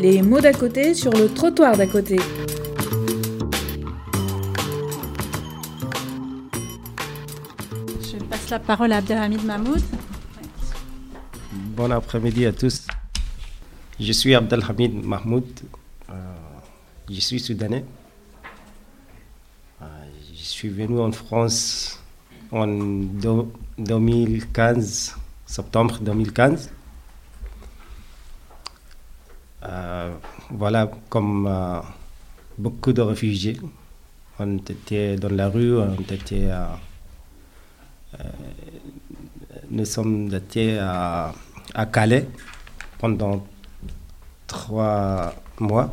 les mots d'à côté sur le trottoir d'à côté. Je passe la parole à Abdelhamid Mahmoud. Bon après-midi à tous. Je suis Abdelhamid Mahmoud. Euh, je suis soudanais. Euh, je suis venu en France en 2015, septembre 2015. Euh, voilà, comme beaucoup de réfugiés, on était dans la rue, on était nous sommes été à, Calais pendant trois mois.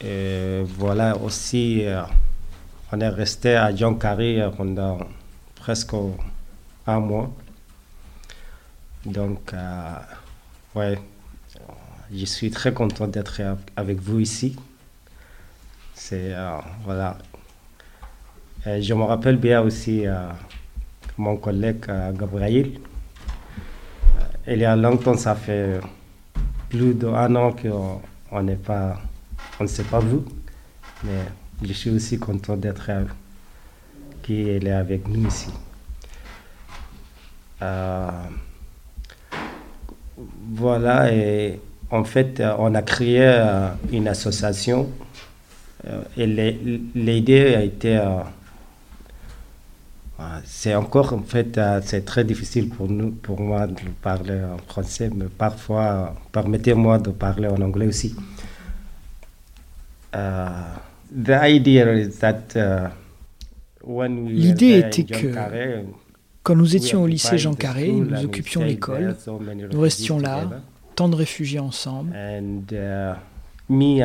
Et voilà aussi, on est resté à John pendant presque un mois. Donc, ouais, je suis très content d'être avec vous ici. C'est, voilà. Et je me rappelle bien aussi mon collègue Gabriel. Il y a longtemps, ça fait plus d'un an qu'on n'est pas, on ne sait pas vous, mais je suis aussi content d'être est avec nous ici. Euh, voilà, et en fait, on a créé une association et l'idée a été c'est encore, en fait, c'est très difficile pour, nous, pour moi de parler en français, mais parfois, permettez-moi de parler en anglais aussi. L'idée était que quand nous étions au lycée Jean Carré, nous occupions l'école, nous restions là, tant de réfugiés ensemble. Mes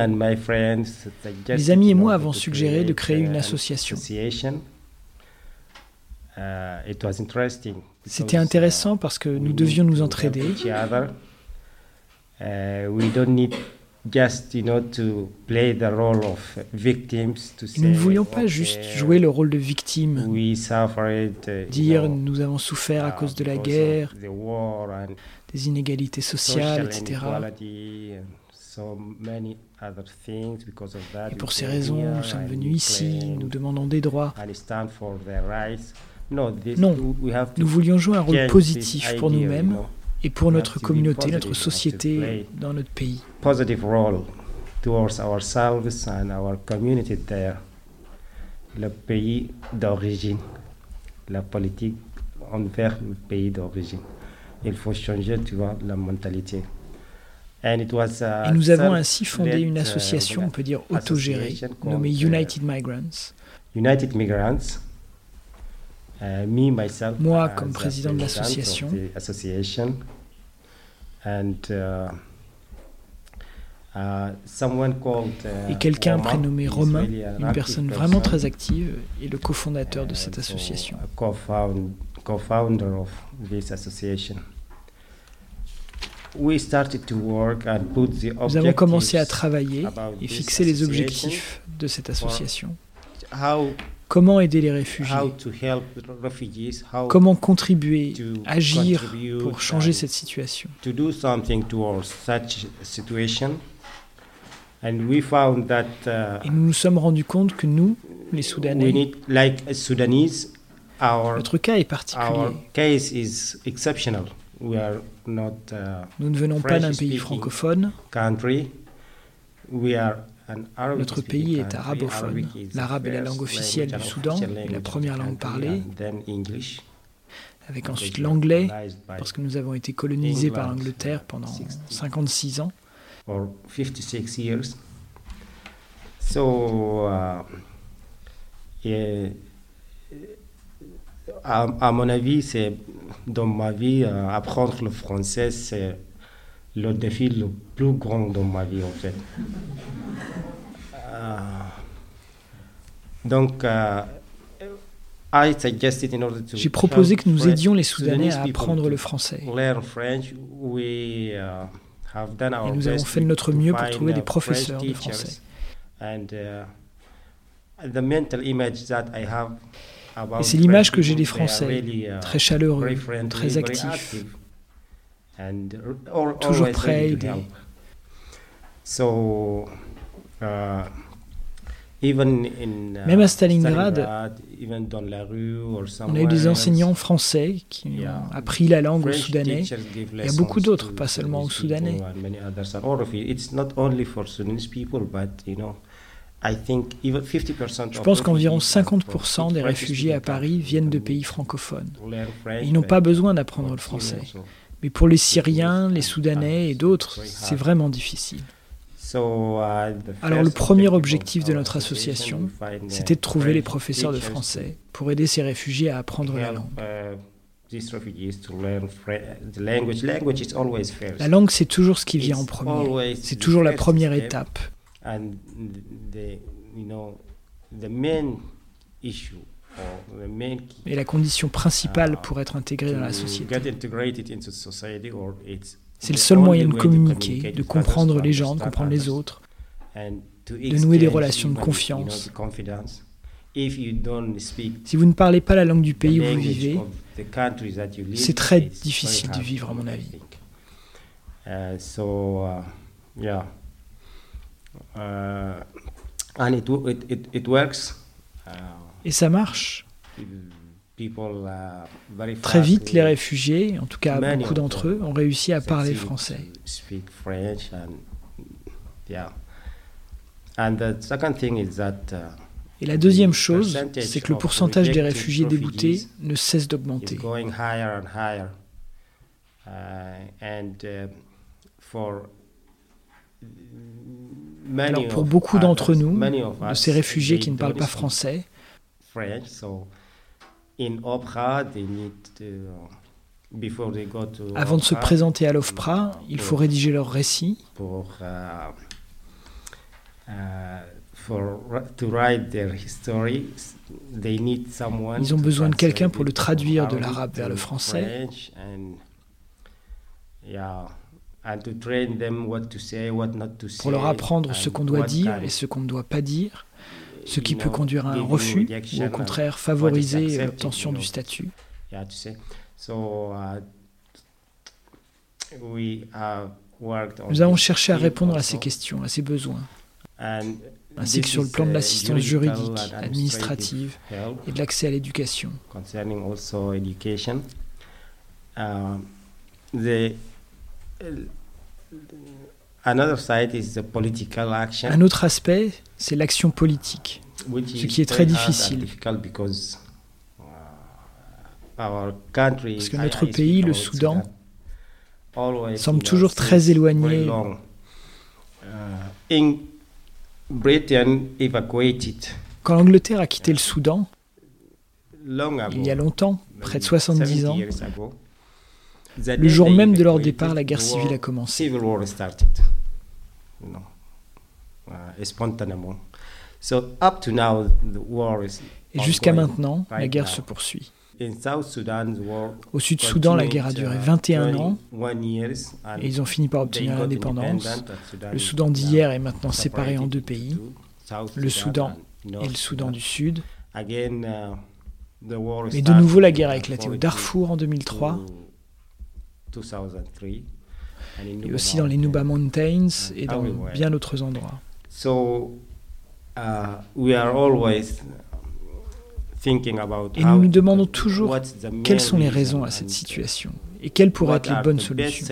amis et moi avons suggéré de créer une association. C'était intéressant parce que nous devions nous entraider. Nous ne voulions pas juste jouer le rôle de victime, dire nous avons souffert à cause de la guerre, des inégalités sociales, etc. Et pour ces raisons, nous sommes venus ici, nous demandons des droits. Non, nous voulions jouer un rôle positif pour nous-mêmes et pour notre communauté, notre société, dans notre pays. Positive role towards ourselves and our community there. Le pays d'origine, la politique envers le pays d'origine. Il faut changer, tu vois, la mentalité. And it was, uh, et nous avons ainsi fondé une uh, association, on peut dire autogérée, nommée uh, United Migrants. United Migrants euh, Moi, comme président de l'association, uh, uh, et quelqu'un prénommé Romain, une personne vraiment très active, est le cofondateur de cette association. Nous avons commencé à travailler et fixer les objectifs de cette association. Comment aider les réfugiés Comment contribuer, agir pour changer cette situation uh, Et nous nous sommes rendus compte que nous, les Soudanais, notre cas est particulier. Nous ne venons pas d'un pays francophone. Notre pays est arabophone. L'arabe est la langue officielle du Soudan, la première langue parlée, avec ensuite l'anglais, parce que nous avons été colonisés par l'Angleterre pendant 56 ans. So, uh, à, mon avis, c'est dans ma vie, euh, apprendre le français, c'est le défi le plus grand dans ma vie en fait. Euh, donc, euh, j'ai proposé que nous aidions les Soudanais à apprendre le français. Uh, Et nous avons fait de notre mieux pour trouver des professeurs de français. Uh, Et c'est l'image que j'ai des Français, uh, très chaleureux, très actifs, toujours prêts à aider. Uh, Uh, Même à Stalingrad, on a eu des enseignants français qui ont appris la langue aux Soudanais. Il y a beaucoup d'autres, pas seulement aux Soudanais. Je pense qu'environ 50% des réfugiés à Paris viennent de pays francophones. Ils n'ont pas besoin d'apprendre le français. Mais pour les Syriens, les Soudanais et d'autres, c'est vraiment difficile. Uh, Alors le premier objectif de notre association, c'était de trouver les professeurs de français pour aider ces réfugiés à apprendre la langue. Uh, la langue, c'est toujours ce qui vient en premier. C'est toujours la première étape. Et la condition principale uh, pour être intégré dans la société. C'est le seul moyen de communiquer, de comprendre les gens, de comprendre les autres, de nouer des relations de confiance. Si vous ne parlez pas la langue du pays où vous vivez, c'est très difficile de vivre, à mon avis. Et ça marche? Uh, Très vite, les réfugiés, en tout cas beaucoup d'entre eux, ont réussi à parler français. Uh, Et la deuxième chose, c'est que le pourcentage des réfugiés déboutés ne cesse d'augmenter. Alors pour beaucoup d'entre nous, de ces réfugiés qui ne parlent pas français, avant de se présenter à l'OFPRA, il faut rédiger leur récit. Ils ont besoin de quelqu'un pour le traduire de l'arabe vers le français. Pour leur apprendre ce qu'on doit dire et ce qu'on ne doit pas dire ce qui peut conduire à un refus ou au contraire favoriser l'obtention du statut. Uh, Nous avons cherché à répondre à ces questions, à ces besoins, ainsi que sur le plan de uh, l'assistance juridique, administrative et de l'accès à l'éducation. Un autre aspect, c'est l'action politique, ce qui est très difficile. Parce que notre pays, le Soudan, semble toujours très éloigné. Quand l'Angleterre a quitté le Soudan, il y a longtemps, près de 70 ans, le jour même de leur départ, la guerre civile a commencé. Et jusqu'à maintenant, la guerre se poursuit. Au Sud-Soudan, la guerre a duré 21 uh, ans. et ils ont fini par obtenir l'indépendance. Le Soudan d'hier est maintenant séparé en deux pays, le Soudan et le Soudan du Sud. Uh, Mais de nouveau, la guerre a éclaté au Darfour en 2003 et aussi dans les Nuba Mountains et dans bien d'autres endroits. Uh, et nous nous demandons toujours quelles sont les raisons à cette situation et quelles pourraient être les bonnes solutions.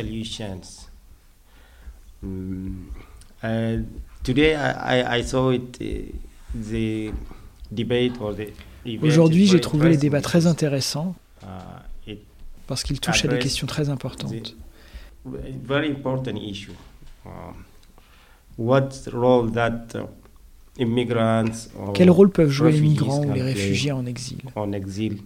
Aujourd'hui, j'ai trouvé les débats très intéressants uh, parce qu'ils touchent à des questions très importantes. Quel rôle peuvent jouer les migrants ou les réfugiés en exil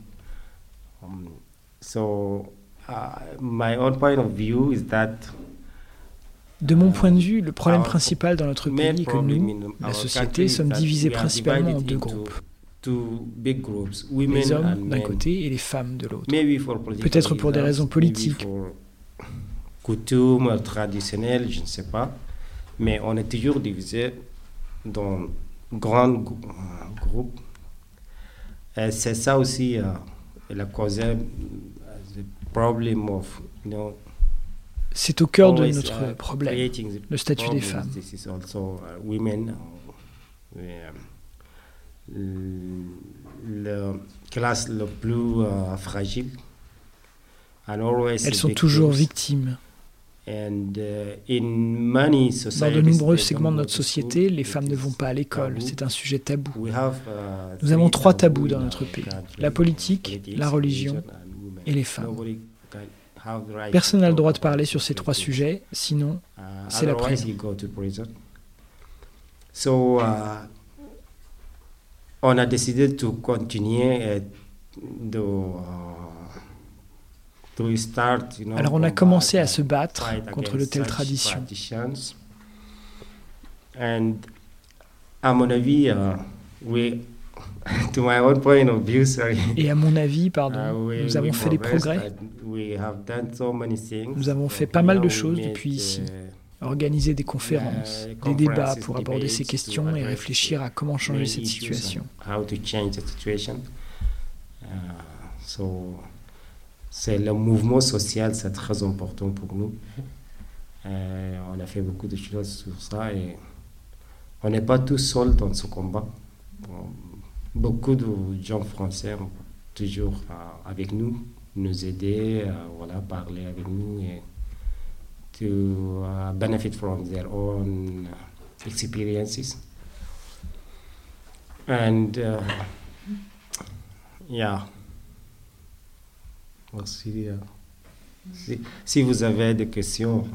de mon point de vue, le problème principal dans notre pays est que nous, la société, sommes divisés principalement en deux groupes. Les hommes d'un côté et les femmes de l'autre. Peut-être pour des raisons politiques, coutumes traditionnelles, je ne sais pas. Mais on est toujours divisé dans grands groupes. Et c'est ça aussi euh, la cause du problème of, you know, C'est au cœur de notre problème, le statut des femmes. la classe la plus fragile. Elles sont toujours victimes. Uh, Dans de nombreux segments de notre société, les femmes ne vont pas à l'école. C'est un sujet tabou. Uh, Nous avons trois tabous dans notre pays. La politique, la religion et les femmes. Personne n'a le droit de parler sur ces trois sujets, sinon uh, c'est la prison. on a décidé de continuer de alors on a commencé à se battre contre de telles traditions. à mon avis, Et à mon avis, pardon, uh, nous avons fait des progrès. Nous avons fait pas mal de choses depuis ici. Uh, Organiser des conférences, des débats pour aborder ces questions et réfléchir à comment changer cette situation. C'est le mouvement social, c'est très important pour nous. Euh, on a fait beaucoup de choses sur ça et on n'est pas tout seul dans ce combat. Beaucoup de gens français ont toujours euh, avec nous, nous aider, euh, voilà, parler avec nous et to uh, benefit from their own experiences. And uh, yeah. Merci. Si, si vous avez des questions.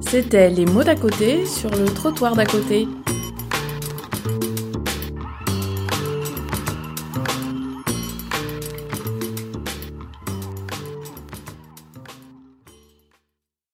C'était les mots d'à côté sur le trottoir d'à côté.